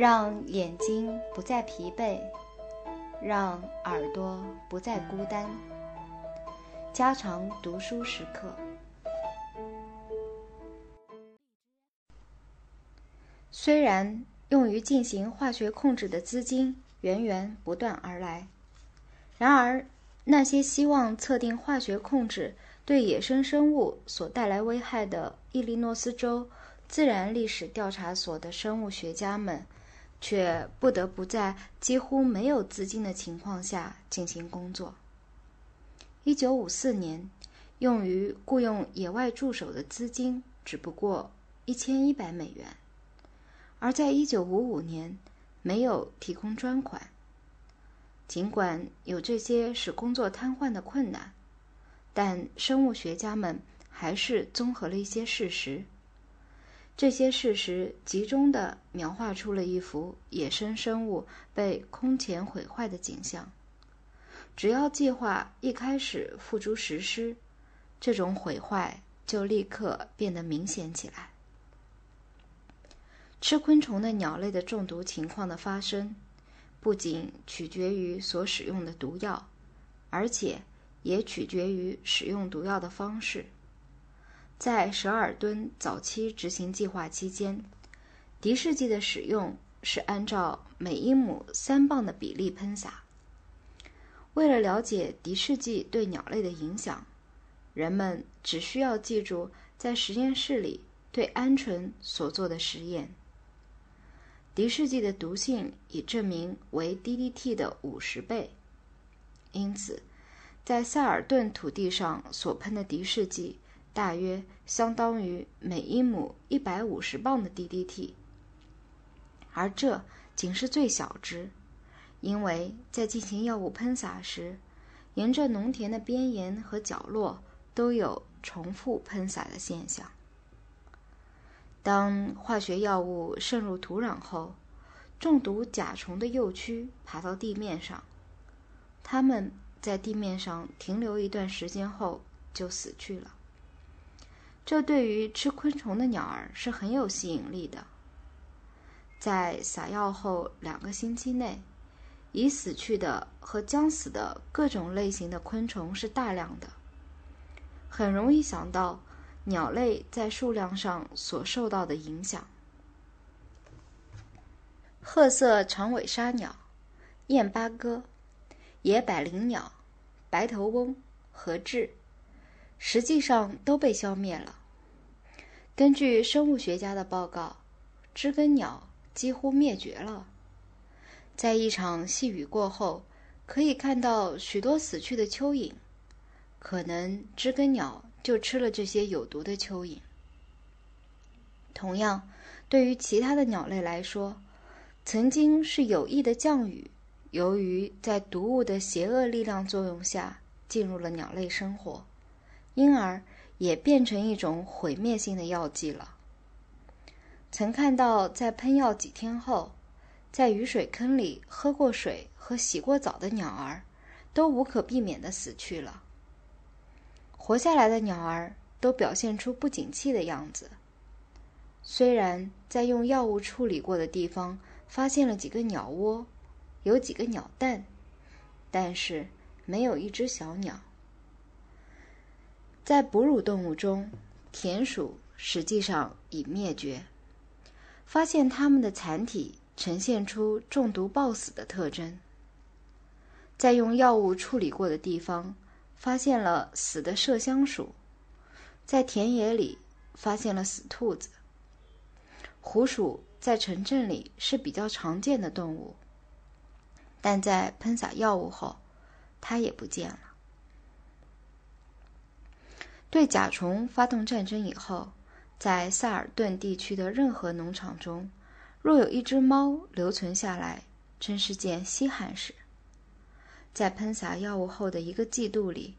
让眼睛不再疲惫，让耳朵不再孤单。加长读书时刻。虽然用于进行化学控制的资金源源不断而来，然而那些希望测定化学控制对野生生物所带来危害的伊利诺斯州自然历史调查所的生物学家们。却不得不在几乎没有资金的情况下进行工作。一九五四年，用于雇佣野外助手的资金只不过一千一百美元，而在一九五五年没有提供专款。尽管有这些使工作瘫痪的困难，但生物学家们还是综合了一些事实。这些事实集中地描画出了一幅野生生物被空前毁坏的景象。只要计划一开始付诸实施，这种毁坏就立刻变得明显起来。吃昆虫的鸟类的中毒情况的发生，不仅取决于所使用的毒药，而且也取决于使用毒药的方式。在舍尔顿早期执行计划期间，敌视剂的使用是按照每英亩三磅的比例喷洒。为了了解敌视剂对鸟类的影响，人们只需要记住在实验室里对鹌鹑所做的实验。敌视剂的毒性已证明为 DDT 的五十倍，因此，在塞尔顿土地上所喷的敌视剂。大约相当于每英亩一百五十磅的 DDT，而这仅是最小值，因为在进行药物喷洒时，沿着农田的边沿和角落都有重复喷洒的现象。当化学药物渗入土壤后，中毒甲虫的幼蛆爬到地面上，它们在地面上停留一段时间后就死去了。这对于吃昆虫的鸟儿是很有吸引力的。在撒药后两个星期内，已死去的和将死的各种类型的昆虫是大量的。很容易想到鸟类在数量上所受到的影响。褐色长尾沙鸟、燕八哥、野百灵鸟、白头翁和雉，实际上都被消灭了。根据生物学家的报告，知更鸟几乎灭绝了。在一场细雨过后，可以看到许多死去的蚯蚓，可能知更鸟就吃了这些有毒的蚯蚓。同样，对于其他的鸟类来说，曾经是有益的降雨，由于在毒物的邪恶力量作用下进入了鸟类生活，因而。也变成一种毁灭性的药剂了。曾看到在喷药几天后，在雨水坑里喝过水和洗过澡的鸟儿，都无可避免地死去了。活下来的鸟儿都表现出不景气的样子。虽然在用药物处理过的地方发现了几个鸟窝，有几个鸟蛋，但是没有一只小鸟。在哺乳动物中，田鼠实际上已灭绝。发现它们的残体呈现出中毒暴死的特征。在用药物处理过的地方，发现了死的麝香鼠。在田野里发现了死兔子。狐鼠在城镇里是比较常见的动物，但在喷洒药物后，它也不见了。对甲虫发动战争以后，在萨尔顿地区的任何农场中，若有一只猫留存下来，真是件稀罕事。在喷洒药物后的一个季度里，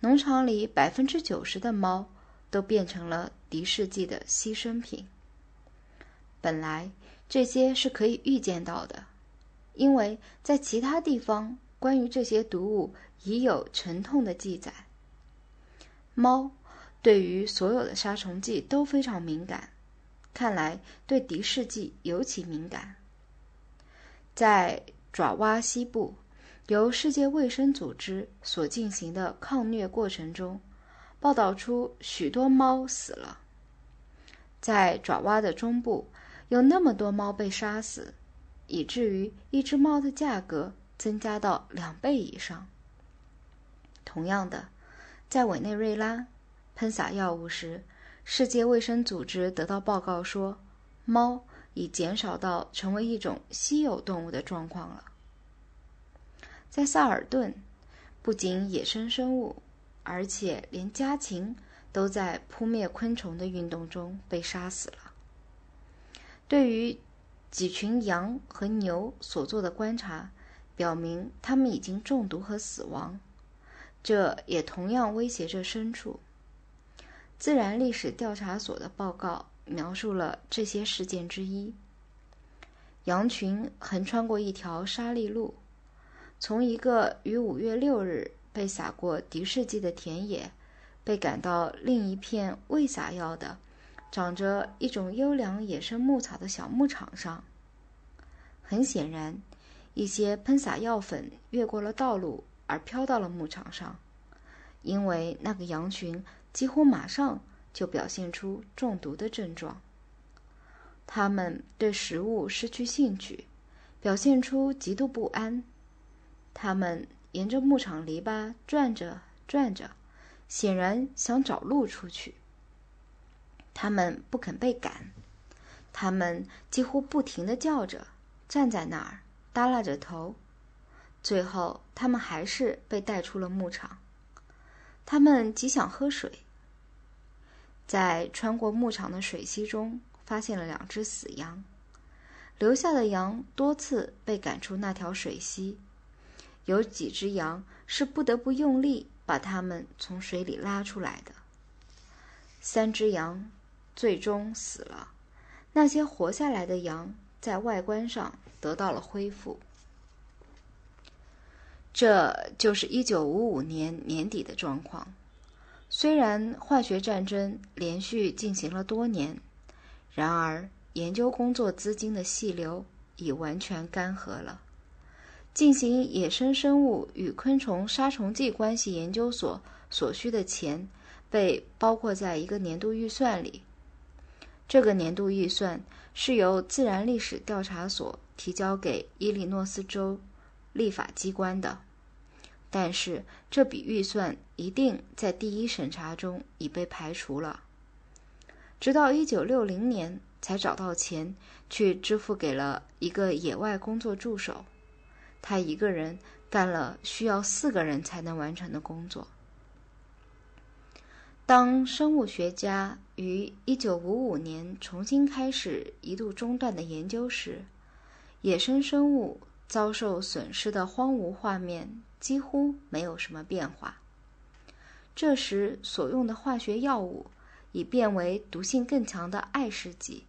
农场里百分之九十的猫都变成了敌视剂的牺牲品。本来这些是可以预见到的，因为在其他地方关于这些毒物已有沉痛的记载。猫对于所有的杀虫剂都非常敏感，看来对敌视剂尤其敏感。在爪哇西部，由世界卫生组织所进行的抗疟过程中，报道出许多猫死了。在爪哇的中部，有那么多猫被杀死，以至于一只猫的价格增加到两倍以上。同样的，在委内瑞拉，喷洒药物时，世界卫生组织得到报告说，猫。已减少到成为一种稀有动物的状况了。在萨尔顿，不仅野生生物，而且连家禽都在扑灭昆虫的运动中被杀死了。对于几群羊和牛所做的观察，表明它们已经中毒和死亡，这也同样威胁着牲畜。自然历史调查所的报告。描述了这些事件之一：羊群横穿过一条沙砾路，从一个于五月六日被撒过敌视剂的田野，被赶到另一片未撒药的、长着一种优良野生牧草的小牧场上。很显然，一些喷洒药粉越过了道路而飘到了牧场上，因为那个羊群几乎马上。就表现出中毒的症状。他们对食物失去兴趣，表现出极度不安。他们沿着牧场篱笆转着转着，显然想找路出去。他们不肯被赶，他们几乎不停地叫着，站在那儿耷拉着头。最后，他们还是被带出了牧场。他们极想喝水。在穿过牧场的水溪中，发现了两只死羊。留下的羊多次被赶出那条水溪，有几只羊是不得不用力把它们从水里拉出来的。三只羊最终死了，那些活下来的羊在外观上得到了恢复。这就是1955年年底的状况。虽然化学战争连续进行了多年，然而研究工作资金的细流已完全干涸了。进行野生生物与昆虫杀虫剂关系研究所所需的钱被包括在一个年度预算里。这个年度预算是由自然历史调查所提交给伊利诺斯州立法机关的。但是这笔预算一定在第一审查中已被排除了，直到一九六零年才找到钱去支付给了一个野外工作助手，他一个人干了需要四个人才能完成的工作。当生物学家于一九五五年重新开始一度中断的研究时，野生生物遭受损失的荒芜画面。几乎没有什么变化。这时所用的化学药物已变为毒性更强的艾氏剂。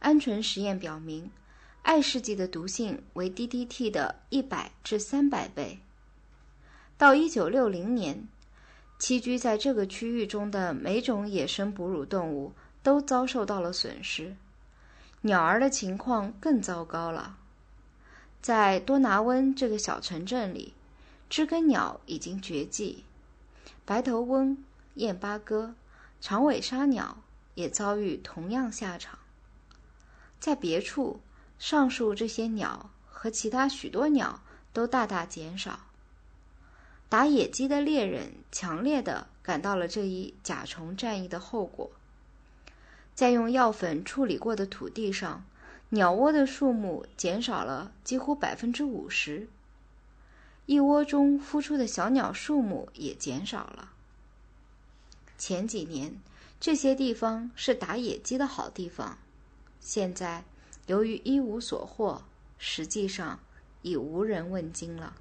鹌鹑实验表明，艾氏剂的毒性为 DDT 的一百至三百倍。到一九六零年，栖居在这个区域中的每种野生哺乳动物都遭受到了损失。鸟儿的情况更糟糕了。在多拿温这个小城镇里，知更鸟已经绝迹，白头翁、燕八哥、长尾沙鸟也遭遇同样下场。在别处，上述这些鸟和其他许多鸟都大大减少。打野鸡的猎人强烈的感到了这一甲虫战役的后果，在用药粉处理过的土地上。鸟窝的数目减少了几乎百分之五十，一窝中孵出的小鸟数目也减少了。前几年，这些地方是打野鸡的好地方，现在由于一无所获，实际上已无人问津了。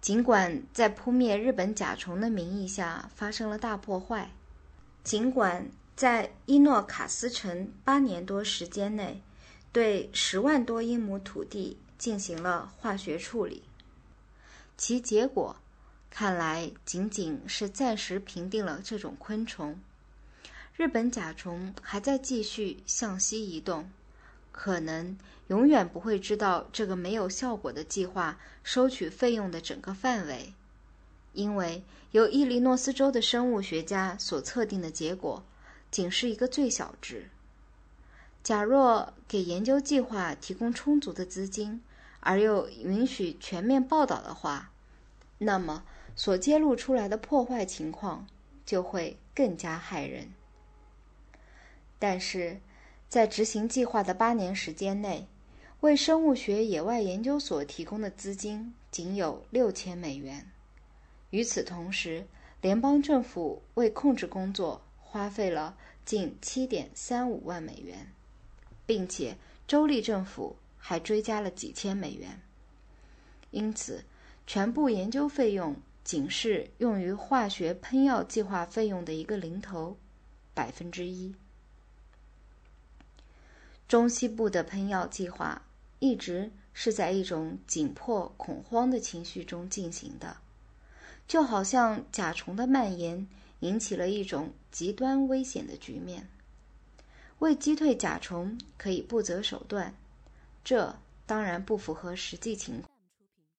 尽管在扑灭日本甲虫的名义下发生了大破坏，尽管。在伊诺卡斯城八年多时间内，对十万多英亩土地进行了化学处理，其结果看来仅仅是暂时平定了这种昆虫。日本甲虫还在继续向西移动，可能永远不会知道这个没有效果的计划收取费用的整个范围，因为由伊利诺斯州的生物学家所测定的结果仅是一个最小值。假若给研究计划提供充足的资金，而又允许全面报道的话，那么所揭露出来的破坏情况就会更加骇人。但是，在执行计划的八年时间内，为生物学野外研究所提供的资金仅有六千美元。与此同时，联邦政府为控制工作花费了近七点三五万美元，并且州立政府还追加了几千美元。因此，全部研究费用仅是用于化学喷药计划费用的一个零头，百分之一。中西部的喷药计划一直是在一种紧迫、恐慌的情绪中进行的，就好像甲虫的蔓延引起了一种极端危险的局面。为击退甲虫，可以不择手段，这当然不符合实际情况。